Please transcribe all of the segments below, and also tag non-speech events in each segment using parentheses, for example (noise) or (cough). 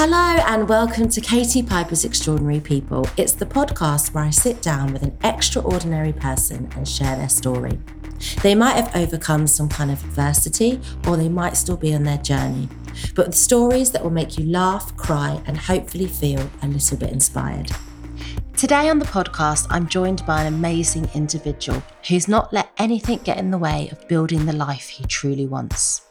Hello and welcome to Katie Piper's Extraordinary People. It's the podcast where I sit down with an extraordinary person and share their story. They might have overcome some kind of adversity or they might still be on their journey, but with stories that will make you laugh, cry, and hopefully feel a little bit inspired. Today on the podcast, I'm joined by an amazing individual who's not let anything get in the way of building the life he truly wants.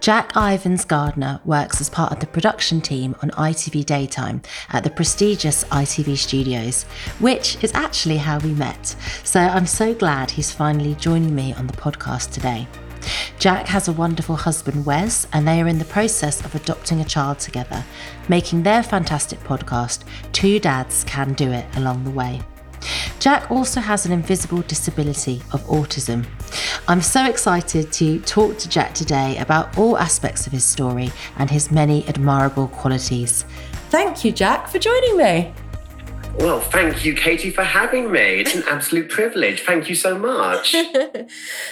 Jack Ivans Gardner works as part of the production team on ITV Daytime at the prestigious ITV studios, which is actually how we met. So I'm so glad he's finally joining me on the podcast today. Jack has a wonderful husband, Wes, and they are in the process of adopting a child together, making their fantastic podcast, Two Dads Can Do It, along the way. Jack also has an invisible disability of autism. I'm so excited to talk to Jack today about all aspects of his story and his many admirable qualities. Thank you, Jack, for joining me. Well, thank you, Katie, for having me. It's an absolute privilege. Thank you so much. (laughs)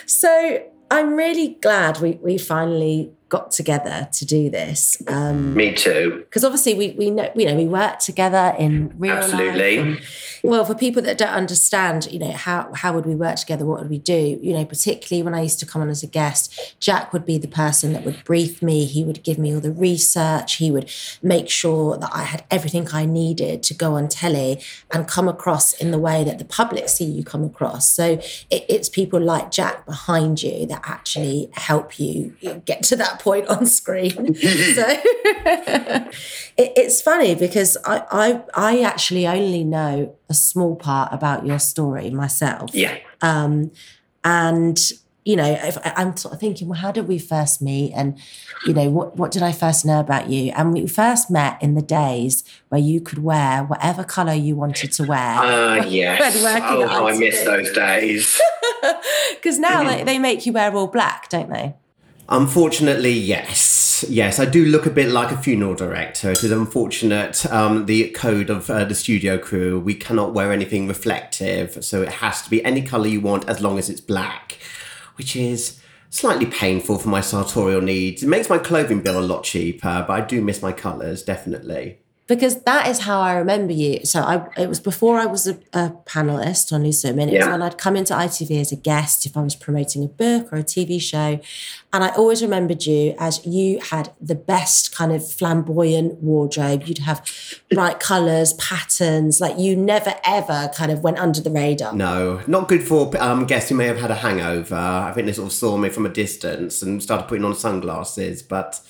So I'm really glad we, we finally got together to do this. Um, me too. because obviously we we know you know we work together in real Absolutely. life. and- well, for people that don't understand, you know how how would we work together? What would we do? You know, particularly when I used to come on as a guest, Jack would be the person that would brief me. He would give me all the research. He would make sure that I had everything I needed to go on telly and come across in the way that the public see you come across. So it, it's people like Jack behind you that actually help you get to that point on screen. (laughs) so it, it's funny because I, I I actually only know a small part about your story myself. Yeah. Um, and you know, if, I'm sort of thinking, well, how did we first meet? And you know, what what did I first know about you? And we first met in the days where you could wear whatever color you wanted to wear. Ah, yes. (laughs) Oh, I miss those days. (laughs) Because now they, they make you wear all black, don't they? Unfortunately, yes. Yes, I do look a bit like a funeral director. It is unfortunate, um, the code of uh, the studio crew, we cannot wear anything reflective. So it has to be any colour you want as long as it's black, which is slightly painful for my sartorial needs. It makes my clothing bill a lot cheaper, but I do miss my colours, definitely. Because that is how I remember you. So I, it was before I was a, a panelist on Women. It Yeah. when I'd come into ITV as a guest if I was promoting a book or a TV show, and I always remembered you as you had the best kind of flamboyant wardrobe. You'd have bright colours, patterns. Like you never ever kind of went under the radar. No, not good for um, guests who may have had a hangover. I think they sort of saw me from a distance and started putting on sunglasses, but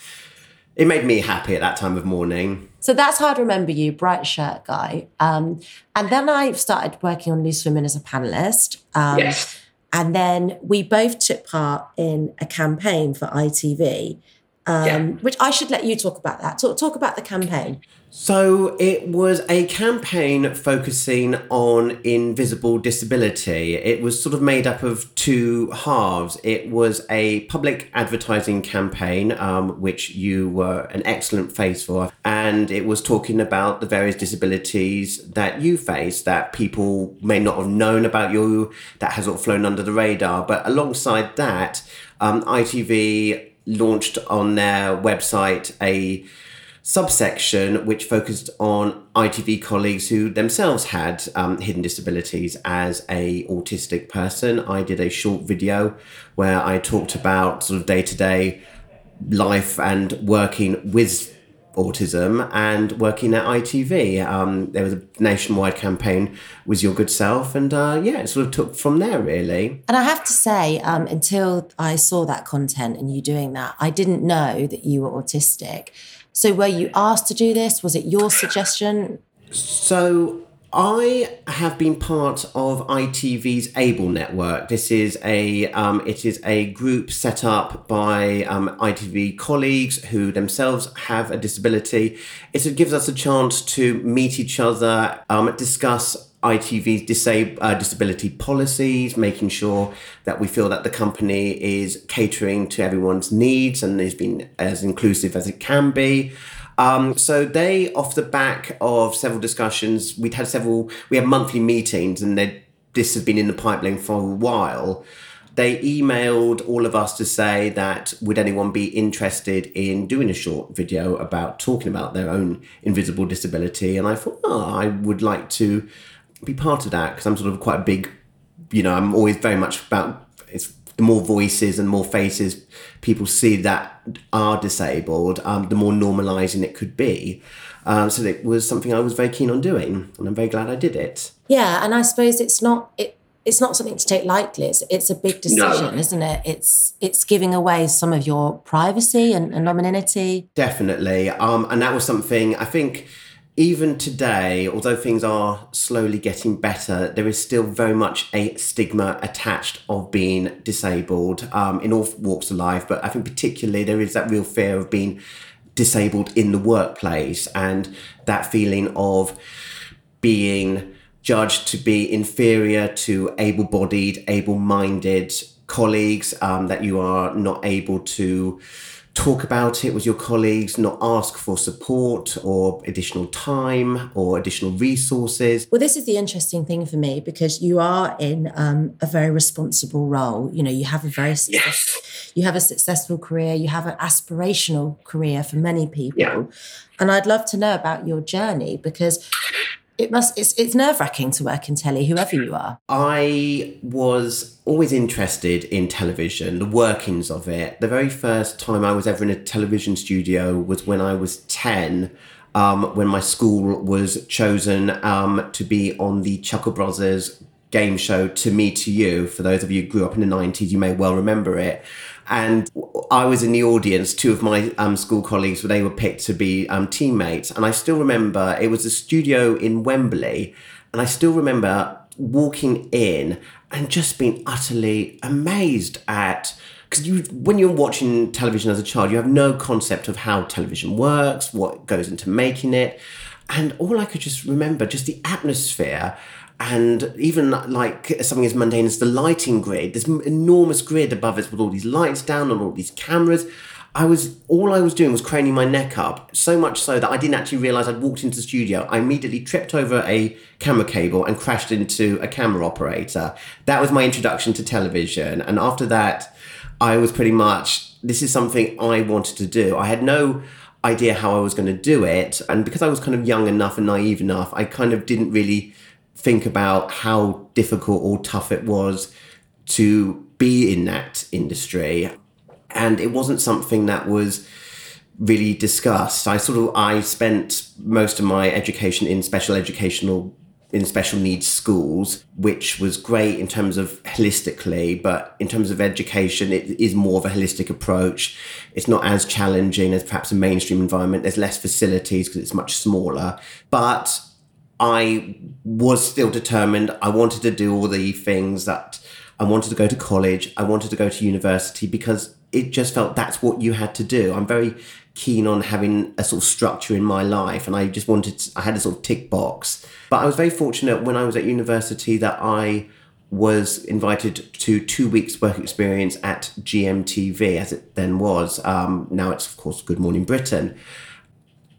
it made me happy at that time of morning. So that's how I'd remember you, bright shirt guy. Um, and then I started working on Loose Women as a panelist. Um, yes. And then we both took part in a campaign for ITV, um, Yeah. which I should let you talk about that. Talk, talk about the campaign. So it was a campaign focusing on invisible disability. It was sort of made up of two halves. It was a public advertising campaign, um, which you were an excellent face for, and it was talking about the various disabilities that you face that people may not have known about you, that has sort of flown under the radar. But alongside that, um, ITV launched on their website a subsection which focused on ITV colleagues who themselves had um, hidden disabilities. As a autistic person, I did a short video where I talked about sort of day to day life and working with autism and working at ITV. Um, there was a nationwide campaign with Your Good Self, and uh, yeah, it sort of took from there really. And I have to say, um, until I saw that content and you doing that, I didn't know that you were autistic. So, were you asked to do this? Was it your suggestion? So, I have been part of ITV's Able Network. This is a um, it is a group set up by um, ITV colleagues who themselves have a disability. It gives us a chance to meet each other, um, discuss ITV's disab- uh, disability policies, making sure that we feel that the company is catering to everyone's needs and is being as inclusive as it can be. Um, so they, off the back of several discussions, we'd had several, we had monthly meetings and this has been in the pipeline for a while. They emailed all of us to say that would anyone be interested in doing a short video about talking about their own invisible disability. And I thought, oh, I would like to be part of that because I'm sort of quite a big, you know, I'm always very much about the more voices and more faces people see that are disabled, um, the more normalising it could be. Um, so it was something I was very keen on doing, and I'm very glad I did it. Yeah, and I suppose it's not it. It's not something to take lightly. It's, it's a big decision, no. isn't it? It's it's giving away some of your privacy and, and anonymity. Definitely, um, and that was something I think even today, although things are slowly getting better, there is still very much a stigma attached of being disabled um, in all walks of life. But I think particularly there is that real fear of being disabled in the workplace and that feeling of being judged to be inferior to able bodied, able minded colleagues, um, that you are not able to talk about it with your colleagues, not ask for support or additional time or additional resources. Well, this is the interesting thing for me because you are in um, a very responsible role. You know, you have a very yes. you have a successful career, you have an aspirational career for many people. Yeah. And I'd love to know about your journey because it must it's, it's nerve-wracking to work in telly whoever you are. I was always interested in television the workings of it. The very first time i was ever in a television studio was when i was 10 um, when my school was chosen um, to be on the chuckle brothers game show to me to you. For those of you who grew up in the 90s you may well remember it and I was in the audience. Two of my um, school colleagues, they were picked to be um, teammates. And I still remember it was a studio in Wembley. And I still remember walking in and just being utterly amazed at because you when you're watching television as a child you have no concept of how television works what goes into making it and all i could just remember just the atmosphere and even like something as mundane as the lighting grid this enormous grid above us with all these lights down and all these cameras. I was all i was doing was craning my neck up so much so that i didn't actually realize i'd walked into the studio. I immediately tripped over a camera cable and crashed into a camera operator. That was my introduction to television. And after that i was pretty much this is something i wanted to do. I had no idea how i was going to do it. And because i was kind of young enough and naive enough i kind of didn't really think about how difficult or tough it was to be in that industry. And it wasn't something that was really discussed. I sort of I spent most of my education in special educational in special needs schools, which was great in terms of holistically, but in terms of education, it is more of a holistic approach. It's not as challenging as perhaps a mainstream environment. There's less facilities because it's much smaller, but I was still determined. I wanted to do all the things that I wanted to go to college. I wanted to go to university because it just felt that's what you had to do. I'm very keen on having a sort of structure in my life and I just wanted to, I had a sort of tick box. But I was very fortunate when I was at university that I was invited to two weeks work experience at GMTV as it then was. Um, now it's of course Good Morning Britain.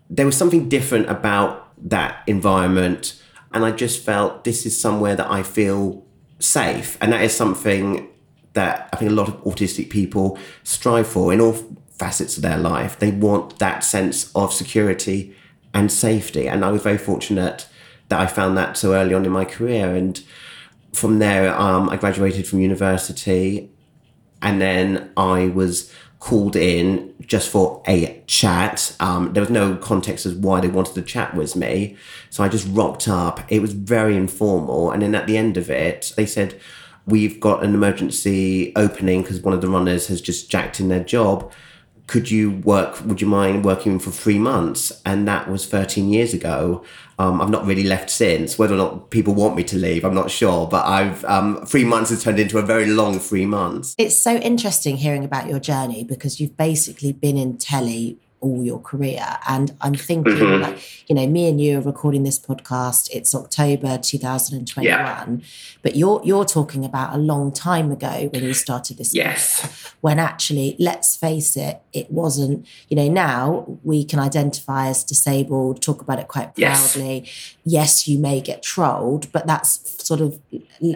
There was something different about that environment. And I just felt this is somewhere that I feel safe. And that is something that I think a lot of autistic people strive for. In all facets of their life. They want that sense of security and safety. And I was very fortunate that I found that so early on in my career. And from there, um, I graduated from university, and then I was called in just for a chat. Um, there was no context as why they wanted to chat with me. So I just rocked up. It was very informal. And then at the end of it, they said, We've got an emergency opening because one of the runners has just jacked in their job. Could you work? Would you mind working for three months? And that was 13 years ago. Um, I've not really left since. Whether or not people want me to leave, I'm not sure. But I've um, three months has turned into a very long three months. It's so interesting hearing about your journey because you've basically been in telly all your career. And I'm thinking, mm-hmm. like, you know, me and you are recording this podcast. It's October 2021, yeah. but you're you're talking about a long time ago when you started this. Yes. When actually, let's face it, it wasn't. You know, now we can identify as disabled, talk about it quite proudly. Yes, yes you may get trolled, but that's sort of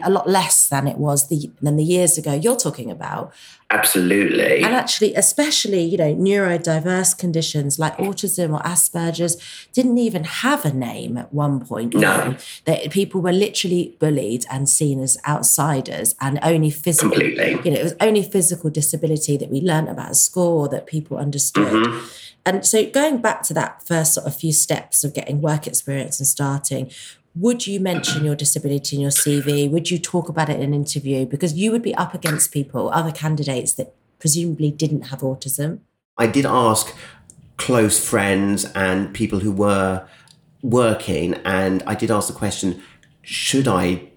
a lot less than it was the than the years ago you're talking about. Absolutely. And actually, especially, you know, neurodiverse conditions like autism or Asperger's didn't even have a name at one point. No. That people were literally bullied and seen as outsiders and only physical. Completely. You know, it was only physical disability that we learned about at school or that people understood. Mm-hmm. And so going back to that first sort of few steps of getting work experience and starting, would you mention your disability in your CV? Would you talk about it in an interview? Because you would be up against people, other candidates that presumably didn't have autism. I did ask close friends and people who were working, and I did ask the question should I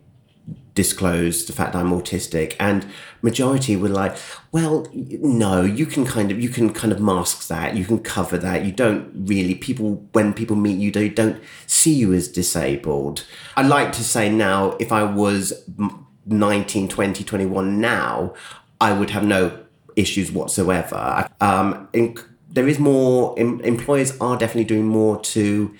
disclose the fact I'm autistic and majority were like well no you can kind of you can kind of mask that you can cover that you don't really people when people meet you they don't see you as disabled. I like to say now if I was 19 20 21 now I would have no issues whatsoever. Um in, there is more em, employers are definitely doing more to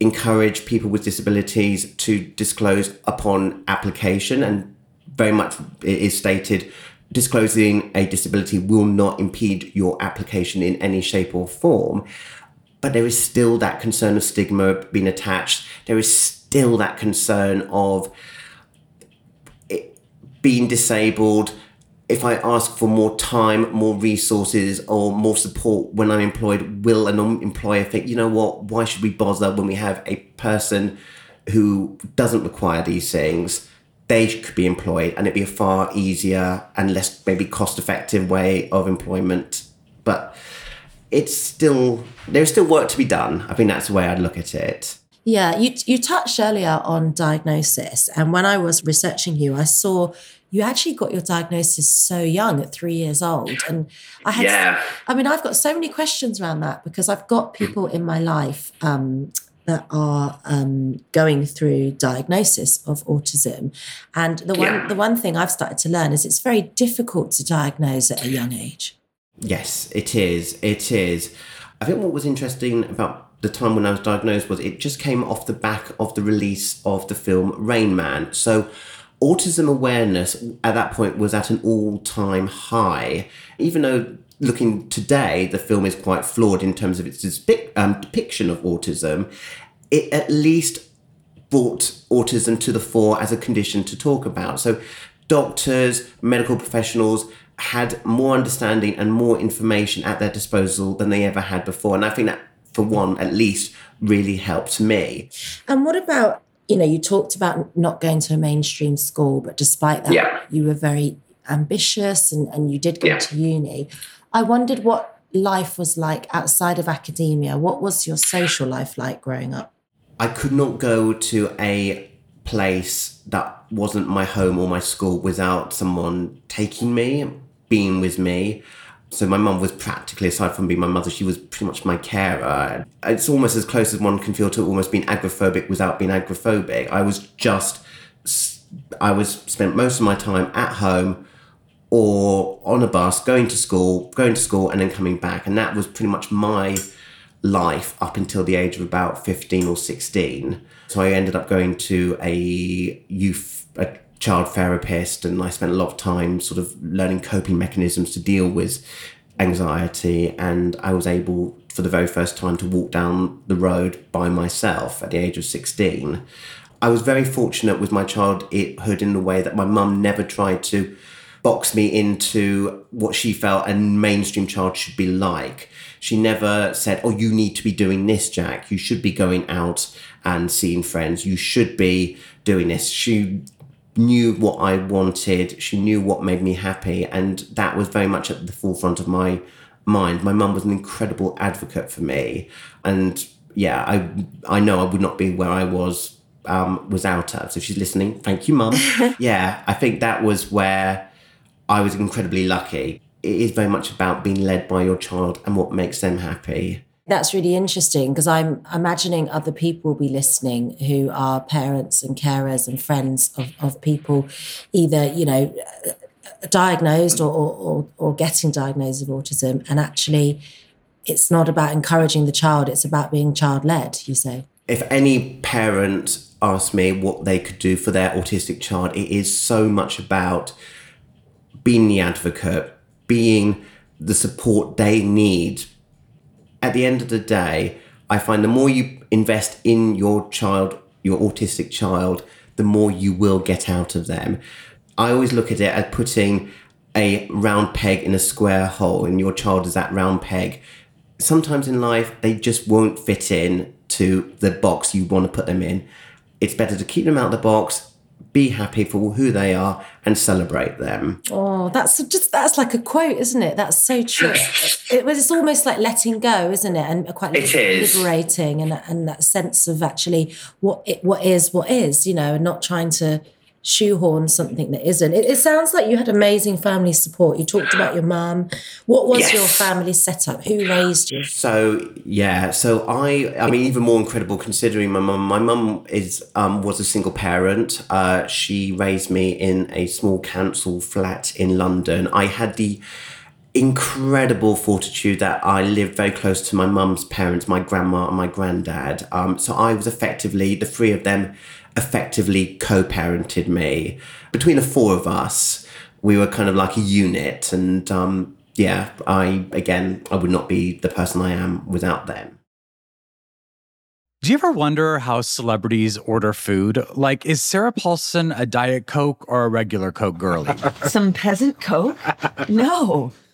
encourage people with disabilities to disclose upon application and very much it is stated disclosing a disability will not impede your application in any shape or form. But there is still that concern of stigma being attached. There is still that concern of being disabled if I ask for more time, more resources, or more support when I'm employed, will an employer think, you know what, why should we bother when we have a person who doesn't require these things? They could be employed and it'd be a far easier and less maybe cost effective way of employment. But it's still, there's still work to be done. I think that's the way I'd look at it. Yeah, you, you touched earlier on diagnosis. And when I was researching you, I saw you actually got your diagnosis so young at three years old. And I had, yeah. I mean, I've got so many questions around that because I've got people in my life um, that are um, going through diagnosis of autism. And the one, yeah. the one thing I've started to learn is it's very difficult to diagnose at a young age. Yes, it is. It is. I think what was interesting about the time when I was diagnosed was it just came off the back of the release of the film Rain Man. So autism awareness at that point was at an all time high, even though looking today, the film is quite flawed in terms of its um, depiction of autism. It at least brought autism to the fore as a condition to talk about. So, doctors, medical professionals had more understanding and more information at their disposal than they ever had before. And I think that, for one, at least, really helped me. And what about you know, you talked about not going to a mainstream school, but despite that, yeah. you were very ambitious and, and you did go yeah. to uni. I wondered what life was like outside of academia. What was your social life like growing up? I could not go to a place that wasn't my home or my school without someone taking me, being with me. So my mum was practically, aside from being my mother, she was pretty much my carer. It's almost as close as one can feel to almost being agoraphobic without being agoraphobic. I was just, I was spent most of my time at home or on a bus, going to school, going to school, and then coming back, and that was pretty much my life up until the age of about fifteen or sixteen. So I ended up going to a youth a child therapist and I spent a lot of time sort of learning coping mechanisms to deal with anxiety, and I was able for the very first time to walk down the road by myself at the age of 16. I was very fortunate with my childhood in the way that my mum never tried to box me into what she felt a mainstream child should be like. She never said, Oh, you need to be doing this, Jack. You should be going out and seeing friends. You should be doing this. She knew what I wanted. She knew what made me happy. And that was very much at the forefront of my mind. My mum was an incredible advocate for me. And yeah, I I know I would not be where I was um, was out of. So she's listening. Thank you, mum. (laughs) yeah, I think that was where I was incredibly lucky. It is very much about being led by your child and what makes them happy. That's really interesting because I'm imagining other people will be listening who are parents and carers and friends of, of people either, you know, diagnosed or, or, or getting diagnosed with autism. And actually, it's not about encouraging the child, it's about being child led, you say. If any parent asked me what they could do for their autistic child, it is so much about being the advocate, being the support they need at the end of the day, I find the more you invest in your child, your autistic child, the more you will get out of them. I always look at it as putting a round peg in a square hole, and your child is that round peg. Sometimes in life, they just won't fit in to the box you want to put them in. It's better to keep them out of the box be happy for who they are and celebrate them. Oh, that's just that's like a quote, isn't it? That's so true. (laughs) it was it's almost like letting go, isn't it? And quite it liberating and and that sense of actually what it what is what is, you know, and not trying to shoehorn something that isn't. It, it, sounds like you had amazing family support. You talked about your mum. What was yes. your family setup? Who raised you? So yeah, so I, I mean, even more incredible considering my mum. My mum is um, was a single parent. Uh, she raised me in a small council flat in London. I had the incredible fortitude that I lived very close to my mum's parents, my grandma and my granddad. Um, so I was effectively the three of them effectively co-parented me. Between the four of us, we were kind of like a unit, and um, yeah, I again, I would not be the person I am without them. Do you ever wonder how celebrities order food? Like, is Sarah Paulson a Diet Coke or a regular Coke girlie? (laughs) Some peasant Coke? No.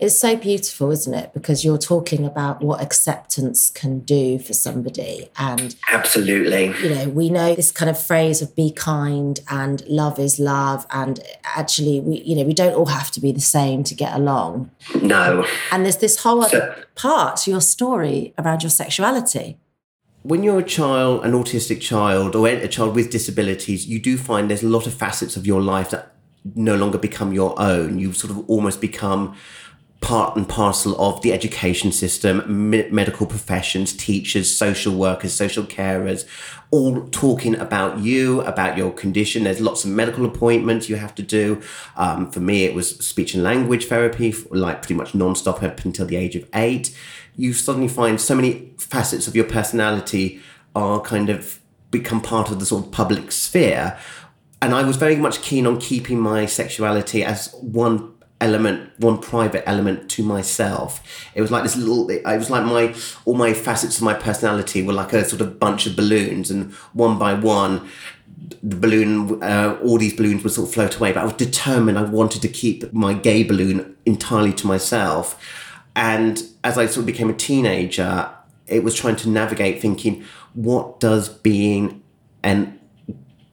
It's so beautiful, isn't it? Because you're talking about what acceptance can do for somebody. And absolutely, you know, we know this kind of phrase of be kind and love is love. And actually, we, you know, we don't all have to be the same to get along. No. And there's this whole other so, part to your story around your sexuality when you're a child, an autistic child, or a child with disabilities, you do find there's a lot of facets of your life that no longer become your own. You sort of almost become part and parcel of the education system, me- medical professions, teachers, social workers, social carers, all talking about you, about your condition. There's lots of medical appointments you have to do. Um, for me, it was speech and language therapy, like pretty much nonstop up until the age of eight. You suddenly find so many facets of your personality are kind of become part of the sort of public sphere. And I was very much keen on keeping my sexuality as one element, one private element to myself. It was like this little. It was like my all my facets of my personality were like a sort of bunch of balloons, and one by one, the balloon, uh, all these balloons would sort of float away. But I was determined. I wanted to keep my gay balloon entirely to myself. And as I sort of became a teenager, it was trying to navigate, thinking, what does being an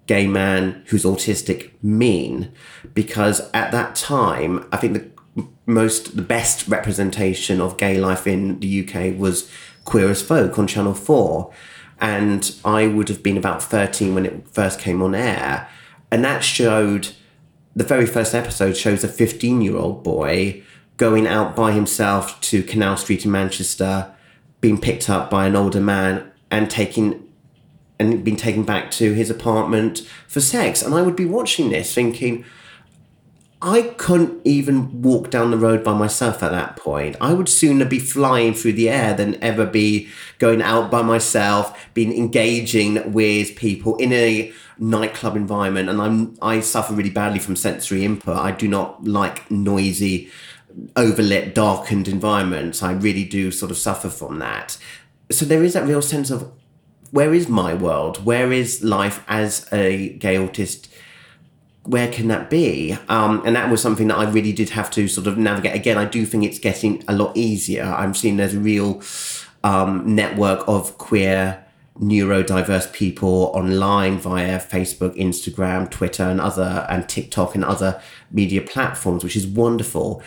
gay man who's autistic mean? Because at that time, I think the most, the best representation of gay life in the UK was Queer as Folk on Channel 4. And I would have been about 13 when it first came on air. And that showed, the very first episode shows a 15 year old boy going out by himself to Canal Street in Manchester, being picked up by an older man and taken and been taken back to his apartment for sex. And I would be watching this thinking, I couldn't even walk down the road by myself at that point. I would sooner be flying through the air than ever be going out by myself, being engaging with people in a nightclub environment. And I'm I suffer really badly from sensory input. I do not like noisy, overlit, darkened environments. I really do sort of suffer from that. So there is that real sense of where is my world? Where is life as a gay autist? where can that be? Um, and that was something that I really did have to sort of navigate. Again, I do think it's getting a lot easier. I'm seeing there's a real um, network of queer, neurodiverse people online via Facebook, Instagram, Twitter, and other, and TikTok and other media platforms, which is wonderful.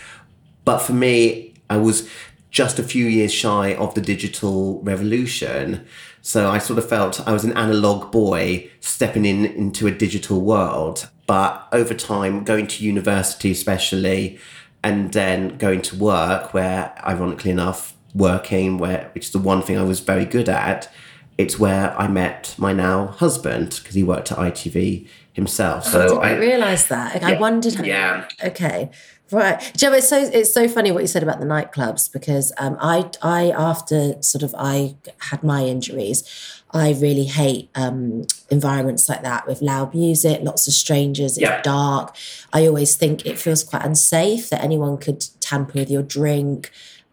But for me, I was just a few years shy of the digital revolution. So I sort of felt I was an analog boy stepping in into a digital world. But over time, going to university, especially, and then going to work, where ironically enough, working, where which is the one thing I was very good at, it's where I met my now husband because he worked at ITV himself. Oh, so I didn't realise that. I wondered. How, Yeah. Okay. Right. Joe, it's so it's so funny what you said about the nightclubs because um, I I after sort of I had my injuries, I really hate um, environments like that with loud music, lots of strangers, it's Yeah. dark. I always think it feels quite unsafe that anyone could tamper with your drink.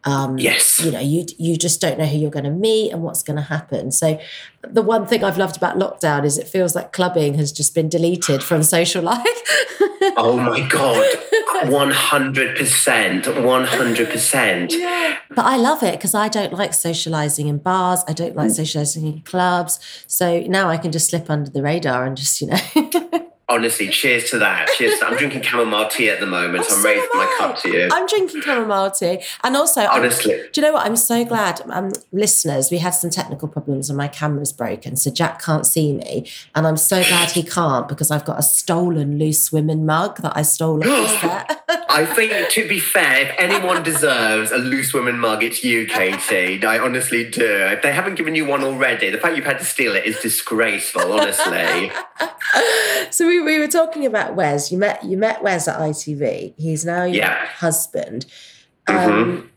Um, Yes. you know, you you just don't know who you're going to meet and what's going to happen. So, the one thing I've loved about lockdown is it feels like clubbing has just been deleted from social life. (laughs) Oh my god, (laughs) one hundred percent, one hundred percent. But I love it because I don't like socializing in bars. I don't Mm. like socializing in clubs. So now I can just slip under the radar and just, you know. (laughs) Honestly, cheers to that. Cheers. I'm (laughs) drinking chamomile tea at the moment. I'm So raising my cup to you. I'm drinking chamomile tea. And also, I'm- Honestly. do you know what? I'm so glad, um, listeners, we had some technical problems and my camera's broken. So Jack can't see me. And I'm so glad he can't because I've got a stolen loose women mug that I stole off the (gasps) set. I think, to be fair, if anyone deserves a loose woman mug, it's you, Katie. I honestly do. If they haven't given you one already, the fact you've had to steal it is disgraceful, honestly. (laughs) so we, we were talking about Wes. You met you met Wes at ITV. He's now your Yeah. husband. Mhm. Um,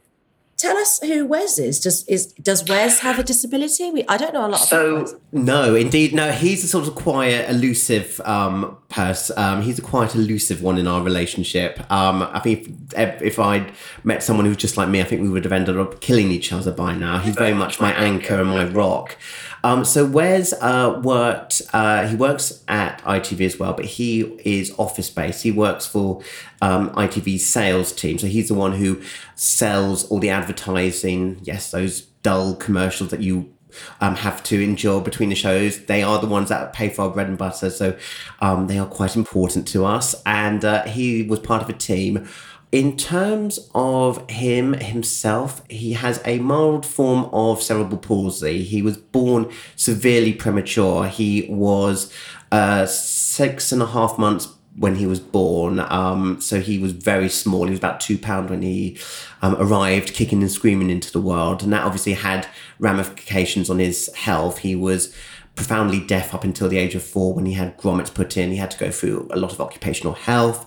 Tell us who Wes is. Does is does Wes have a disability? We, I don't know a lot about Wes. So no, indeed, no. He's a sort of quiet, elusive um, person. Um, he's a quite elusive one in our relationship. Um, I think if, if I'd met someone who was just like me, I think we would have ended up killing each other by now. He's very much my anchor and my rock. Um, so Wes uh, worked. Uh, he works at ITV as well, but he is office based. He works for um, ITV's sales team. So he's the one who sells all the advertising. Yes, those dull commercials that you um, have to endure between the shows. They are the ones that pay for our bread and butter, so um, they are quite important to us. And uh, he was part of a team. In terms of him himself, he has a mild form of cerebral palsy. He was born severely premature. He was uh, six and a half months when he was born. Um, so he was very small. He was about two pound when he um, arrived, kicking and screaming into the world, and that obviously had ramifications on his health. He was profoundly deaf up until the age of four when he had grommets put in. He had to go through a lot of occupational health,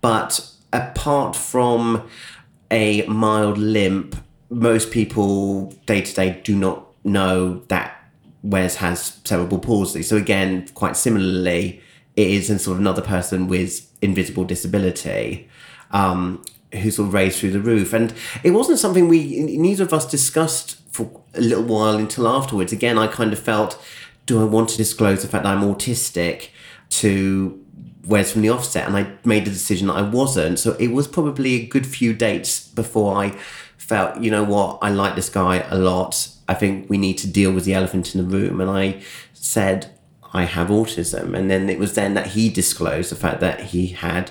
but apart from a mild limp, most people day to day do not know that Wes has cerebral palsy. So again, quite similarly, it is in sort of another person with invisible disability um, who's sort of raised through the roof. And it wasn't something we neither of us discussed for a little while until afterwards. Again, I kind of felt, do I want to disclose the fact that I'm autistic to Wes from the offset? And I made the decision that I wasn't. So it was probably a good few dates before I felt, you know what, I like this guy a lot. I think we need to deal with the elephant in the room. And I said, I have autism. And then it was then that he disclosed the fact that he had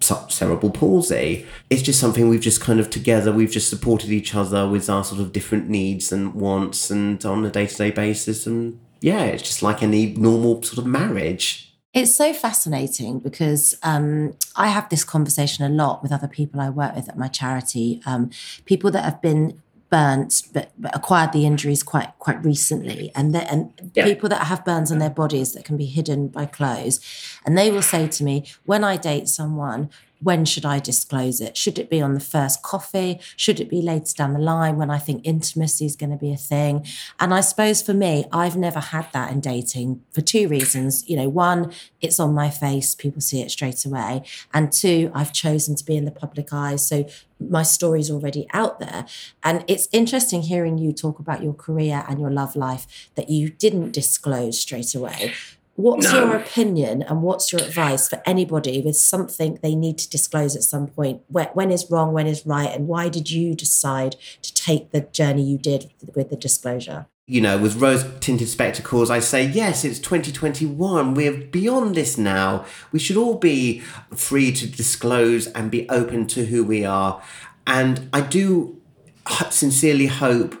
ce- cerebral palsy. It's just something we've just kind of together, we've just supported each other with our sort of different needs and wants and on a day to day basis. And yeah, it's just like any normal sort of marriage. It's so fascinating because um, I have this conversation a lot with other people I work with at my charity, um, people that have been burnt but, but, acquired the injuries quite quite recently and and yeah. people that have burns on their bodies that can be hidden by clothes and they will say to me when i date someone when should I disclose it? Should it be on the first coffee? Should it be later down the line when I think intimacy is going to be a thing? And I suppose for me, I've never had that in dating for two reasons. You know, one, it's on my face, people see it straight away. And two, I've chosen to be in the public eye. So my story's already out there. And it's interesting hearing you talk about your career and your love life that you didn't disclose straight away What's no. your opinion and what's your advice for anybody with something they need to disclose at some point? When is wrong, when is right, and why did you decide to take the journey you did with the disclosure? You know, with rose tinted spectacles, I say, yes, it's 2021. We're beyond this now. We should all be free to disclose and be open to who we are. And I do sincerely hope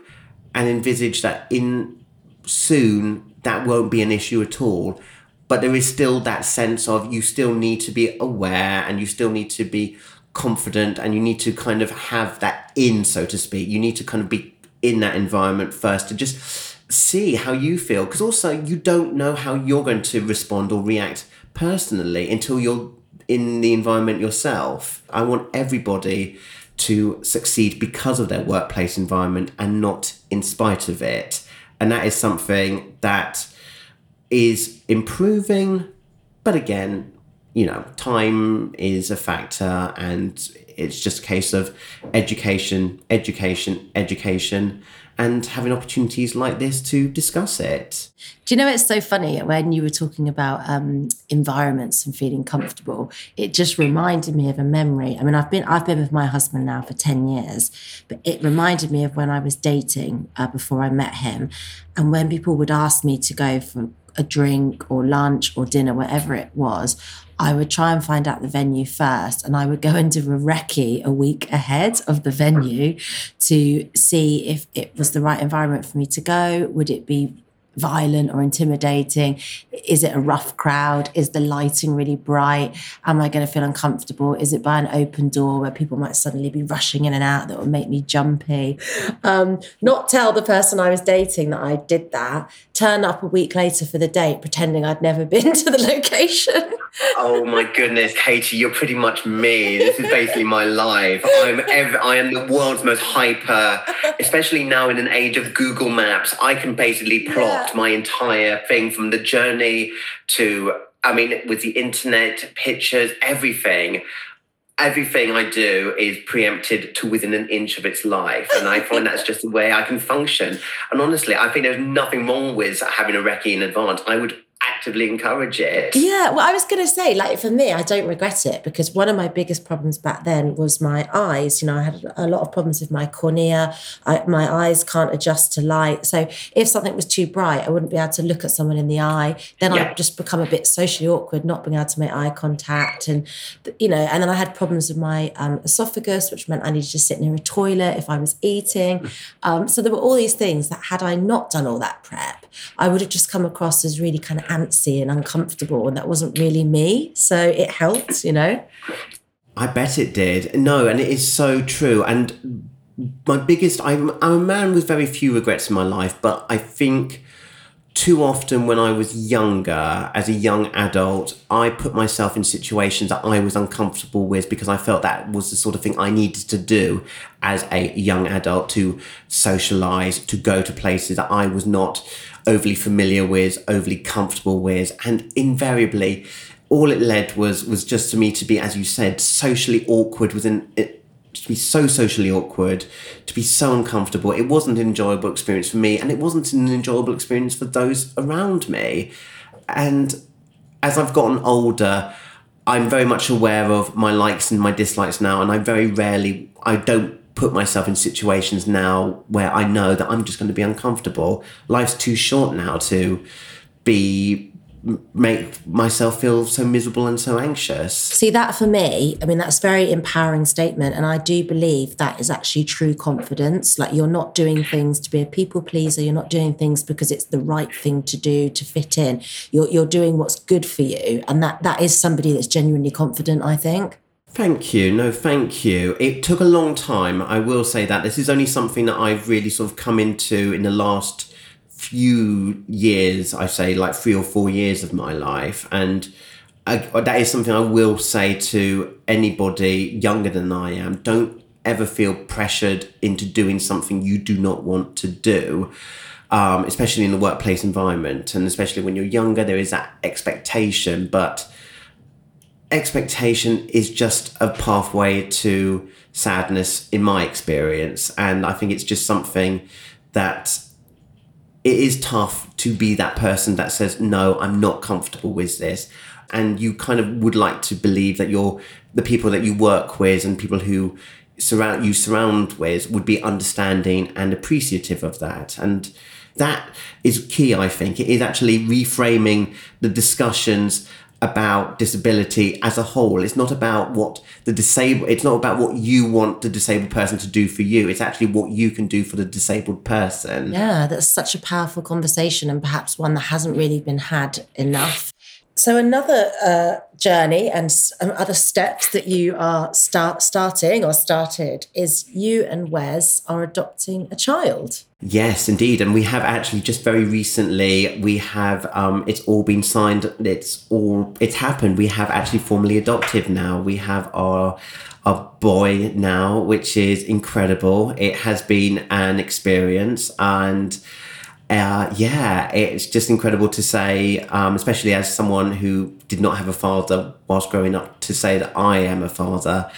and envisage that in soon that won't be an issue at all. But there is still that sense of you still need to be aware and you still need to be confident and you need to kind of have that in, so to speak. You need to kind of be in that environment first to just see how you feel. Because also, you don't know how you're going to respond or react personally until you're in the environment yourself. I want everybody to succeed because of their workplace environment and not in spite of it. And that is something that is improving. But again, you know, time is a factor and it's just a case of education, education, education and having opportunities like this to discuss it. Do you know it's so funny when you were talking about um, environments and feeling comfortable? It just reminded me of a memory. I mean, I've been I've been with my husband now for ten years, but it reminded me of when I was dating uh, before I met him, and when people would ask me to go for a drink or lunch or dinner, whatever it was, I would try and find out the venue first, and I would go do a recce a week ahead of the venue to see if it was the right environment for me to go. Would it be violent or intimidating? Is it a rough crowd? Is the lighting really bright? Am I going to feel uncomfortable? Is it by an open door where people might suddenly be rushing in and out that will make me jumpy? Um, not tell the person I was dating that I did that. Turn up a week later for the date, pretending I'd never (laughs) been to the location. oh my goodness, Katie, you're pretty much me. This is basically my life. I'm ever, I am the world's most hyper, especially now in an age of Google Maps. I can basically plot my entire thing from the journey to, I mean, with the internet, pictures, everything everything I do is preempted to within an inch of its life. And I find that's just the way I can function. And honestly, I think there's nothing wrong with having a recce in advance. I would actively encourage it. Yeah, well, I was going to say, like, for me, I don't regret it because one of my biggest problems back then was my eyes. You know, I had a lot of problems with my cornea. I, my eyes can't adjust to light. So if something was too bright, I wouldn't be able to look at someone in the eye. Then yeah. I'd just become a bit socially awkward, not being able to make eye contact. And, you know, and then I had problems with my um, esophagus, which meant I needed to sit near a toilet if I was eating. Um, so there were all these things that had I not done all that prep, I would have just come across as really kind of antsy and uncomfortable, and that wasn't really me. So it helped, you know. I bet it did. No, and it is so true. And my biggest, I'm, I'm a man with very few regrets in my life, but I think too often when I was younger, as a young adult, I put myself in situations that I was uncomfortable with because I felt that was the sort of thing I needed to do as a young adult to socialize, to go to places that I was not overly familiar with, overly comfortable with, and invariably, all it led was was just to me to be, as you said, socially awkward within it. Eh, to be so socially awkward, to be so uncomfortable. It wasn't an enjoyable experience for me, and it wasn't an enjoyable experience for those around me. And as I've gotten older, I'm very much aware of my likes and my dislikes now, and I very rarely, I don't put myself in situations now where I know that I'm just going to be uncomfortable. Life's too short now to be make myself feel so miserable and so anxious. See that for me, I mean that's very empowering statement and I do believe that is actually true confidence. Like you're not doing things to be a people pleaser, you're not doing things because it's the right thing to do to fit in. You're you're doing what's good for you and that that is somebody that's genuinely confident, I think. Thank you. No, thank you. It took a long time. I will say that this is only something that I've really sort of come into in the last few years. I say like three or four years of my life, and I, that is something I will say to anybody younger than I am. Don't ever feel pressured into doing something you do not want to do. Um, especially in the workplace environment, and especially when you're younger, there is that expectation. But expectation is just a pathway to sadness in my experience. And i think it's just something that it is tough to be that person that says no i'm not comfortable with this. And you kind of would like to believe that you're the people that you work with and people who surround you surround with would be understanding and appreciative of that. And that is key i think. It is actually reframing the discussions about disability as a whole. It's not about what the disabled. It's not about what you want the disabled person to do for you. It's actually what you can do for the disabled person. Yeah, that's such a powerful conversation and perhaps one that hasn't really been had enough. So another uh, journey and other steps that you are start starting or started is you and Wes are adopting a child. Yes, indeed, and we have actually just very recently we have um, it's all been signed. It's all it's happened. We have actually formally adopted now. We have our our boy now, which is incredible. It has been an experience and. Uh, yeah, it's just incredible to say, um, especially as someone who did not have a father whilst growing up, to say that I am a father.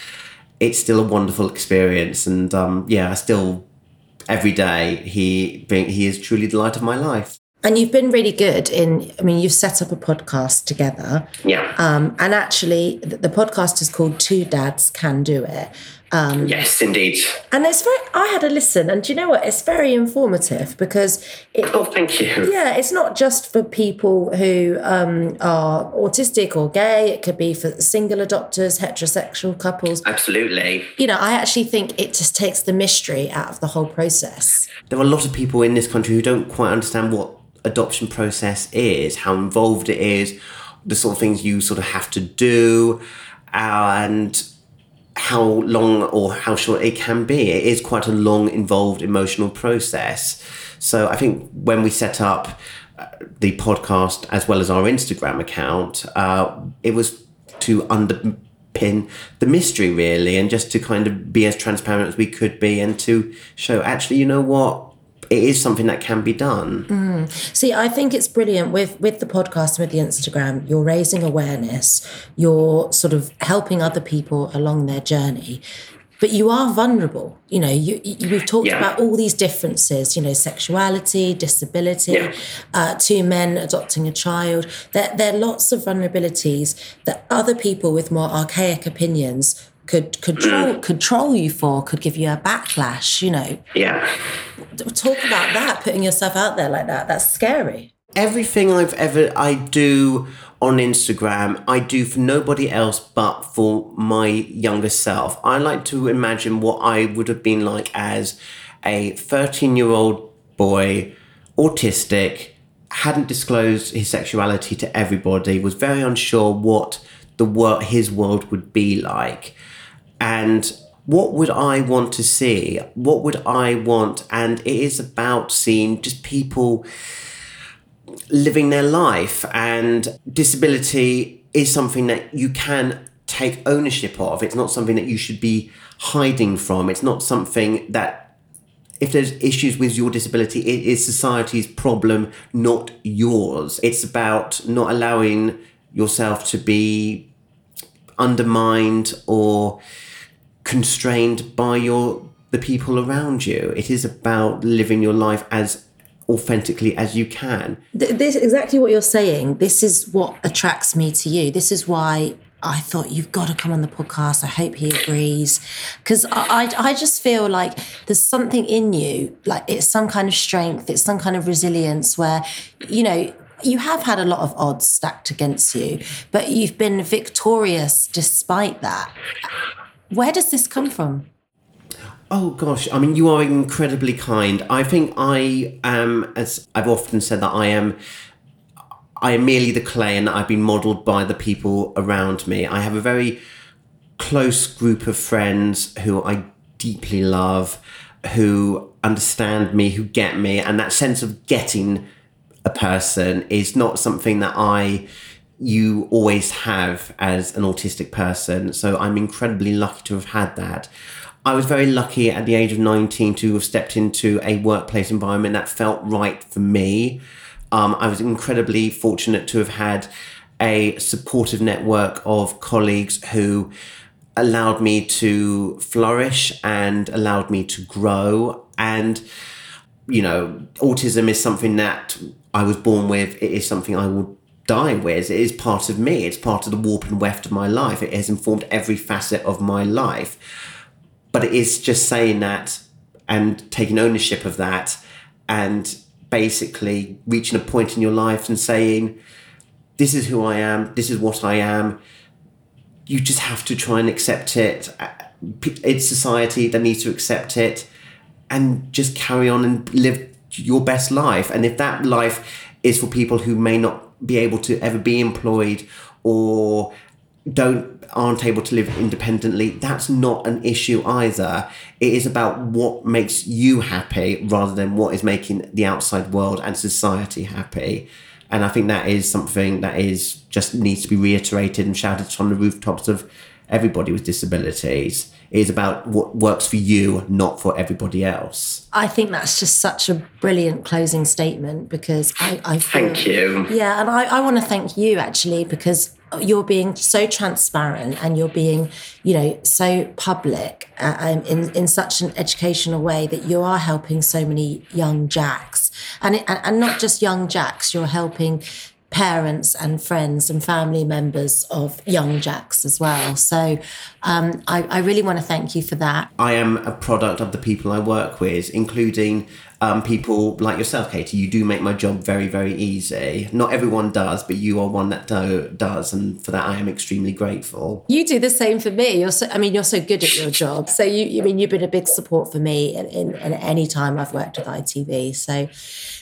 It's still a wonderful experience, and um, yeah, I still every day he being, he is truly the light of my life. And you've been really good in, I mean, you've set up a podcast together. Yeah. Um, and actually, the, the podcast is called Two Dads Can Do It. Um, yes, indeed. and it's very, I had a listen, and do you know what? It's very informative because it, Oh, thank you. yeah, it's not just for people who um, are autistic or gay. It could be for single adopters, heterosexual couples. Absolutely. You know, I actually think it just takes the mystery out of the whole process. There are a lot of people in this country who don't quite understand what adoption process is, how involved it is, the sort of things you sort of have to do, and how long or how short it can be. It is quite a long, involved, emotional process. So I think when we set up uh, the podcast as well as our Instagram account, uh, it was to underpin the mystery really, and just to kind of be as transparent as we could be, and to show actually, you know what. It is something that can be done. See, I think it's brilliant with with the podcast and with the Instagram. You're raising awareness. You're sort of helping other people along their journey. But you are vulnerable. You know, you, you we've talked Yeah. about all these differences. You know, sexuality, disability, Yeah. uh, two men adopting a child. There, there are lots of vulnerabilities that other people with more archaic opinions could control mm. troll, could troll you for, could give you a backlash. You know, Yeah. talk about that, putting yourself out there like that. That's scary. everything I've ever I do on Instagram, I do for nobody else but for my younger self. I like to imagine what I would have been like as a 13 year old boy, autistic, hadn't disclosed his sexuality to everybody, was very unsure what the world his world would be like. And what would I want to see? What would I want? And it is about seeing just people living their life and disability is something that you can take ownership of it's not something that you should be hiding from it's not something that if there's issues with your disability it is society's problem not yours it's about not allowing yourself to be undermined or constrained by your the people around you it is about living your life as authentically as you can Th- this exactly what you're saying. This is what attracts me to you. This is why I thought you've got to come on the podcast. I hope he agrees because I, I I just feel like there's something in you, like it's some kind of strength, it's some kind of resilience where you know. you have had a lot of odds stacked against you, but you've been victorious despite that. Where does this come from? Oh gosh, I mean, you are incredibly kind. I think I am, as I've often said, that I am. I am merely the clay, and I've been modelled by the people around me. I have a very close group of friends who I deeply love, who understand me, who get me, and that sense of getting a person is not something that I you always have as an autistic person. So I'm incredibly lucky to have had that. I was very lucky at the age of 19 to have stepped into a workplace environment that felt right for me. Um, I was incredibly fortunate to have had a supportive network of colleagues who allowed me to flourish and allowed me to grow. And, you know, autism is something that I was born with, it is something I will die with. It is part of me, it's part of the warp and weft of my life. It has informed every facet of my life. But it is just saying that and taking ownership of that and basically reaching a point in your life and saying this is who i am. This is what i am. You just have to try and accept it. It's society that needs to accept it and just carry on and live your best life. And if that life is for people who may not be able to ever be employed or don't aren't able to live independently, that's not an issue either. It is about what makes you happy rather than what is making the outside world and society happy. And I think that is something that is just needs to be reiterated and shouted from the rooftops of everybody with disabilities. It is about what works for you, not for everybody else. I think that's just such a brilliant closing statement because I, I feel, thank you. Yeah, and I, I want to thank you actually because you're being so transparent and you're being, you know, so public uh, um, in in such an educational way that you are helping so many young jacks, and it, and not just young jacks. You're helping parents and friends and family members of young jacks as well. So um, I, I, really want to thank you for that. I am a product of the people I work with, including um, people like yourself, Katie. You do make my job very, very easy. Not everyone does, but you are one that do, does, and for that I am extremely grateful. You do the same for me. You're so, I mean, you're so good at your job. So you, I mean, you've been a big support for me in, in, in any time I've worked with ITV. So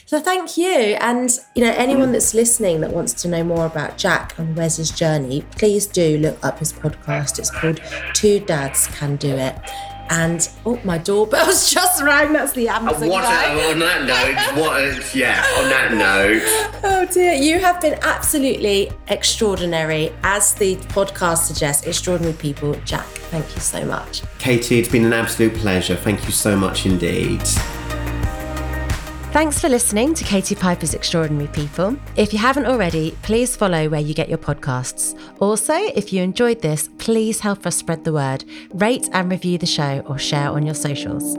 so thank you. And you know, anyone that's listening that wants to know more about Jack and Wes's journey, please do look up his podcast. It's called Two Dads Can Do It. And oh, my doorbell's (laughs) just rang. That's the uh, Amazon. What guy. on that note? What? Yeah, on that (laughs) note. Oh dear, you have been absolutely extraordinary, as the podcast suggests. Extraordinary people, Jack. Thank you so much, Katie. It's been an absolute pleasure. Thank you so much indeed. Thanks for listening to Katie Piper's Extraordinary People. If you haven't already, please follow where you get your podcasts. Also, if you enjoyed this, please help us spread the word, rate and review the show, or share on your socials.